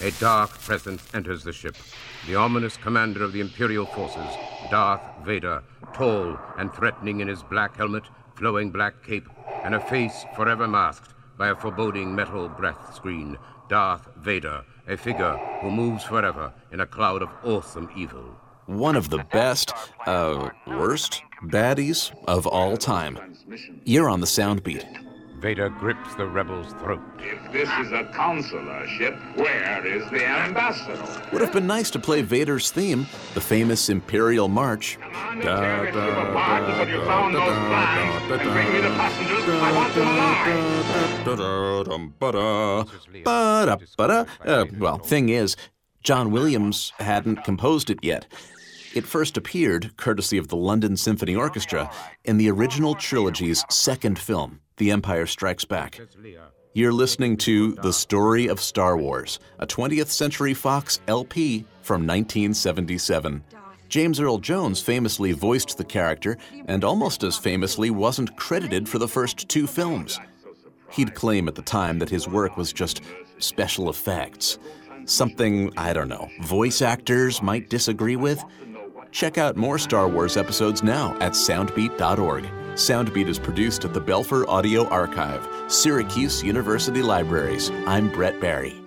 a dark presence enters the ship. The ominous commander of the Imperial forces, Darth Vader, tall and threatening in his black helmet, flowing black cape, and a face forever masked by a foreboding metal breath screen. Darth Vader, a figure who moves forever in a cloud of awesome evil. One of the best, uh, worst baddies of all time. You're on the soundbeat. Vader grips the rebel's throat. If this is a consular ship, where is the ambassador? Would have been nice to play Vader's theme, the famous Imperial March. Command the terrorist ship apart until you found those plans and bring me the passengers. I want them alive. Uh, well, thing is, John Williams hadn't composed it yet. It first appeared, courtesy of the London Symphony Orchestra, in the original trilogy's second film, The Empire Strikes Back. You're listening to The Story of Star Wars, a 20th Century Fox LP from 1977. James Earl Jones famously voiced the character and almost as famously wasn't credited for the first two films. He'd claim at the time that his work was just special effects. Something, I don't know, voice actors might disagree with. Check out more Star Wars episodes now at soundbeat.org. Soundbeat is produced at the Belfer Audio Archive, Syracuse University Libraries. I'm Brett Barry.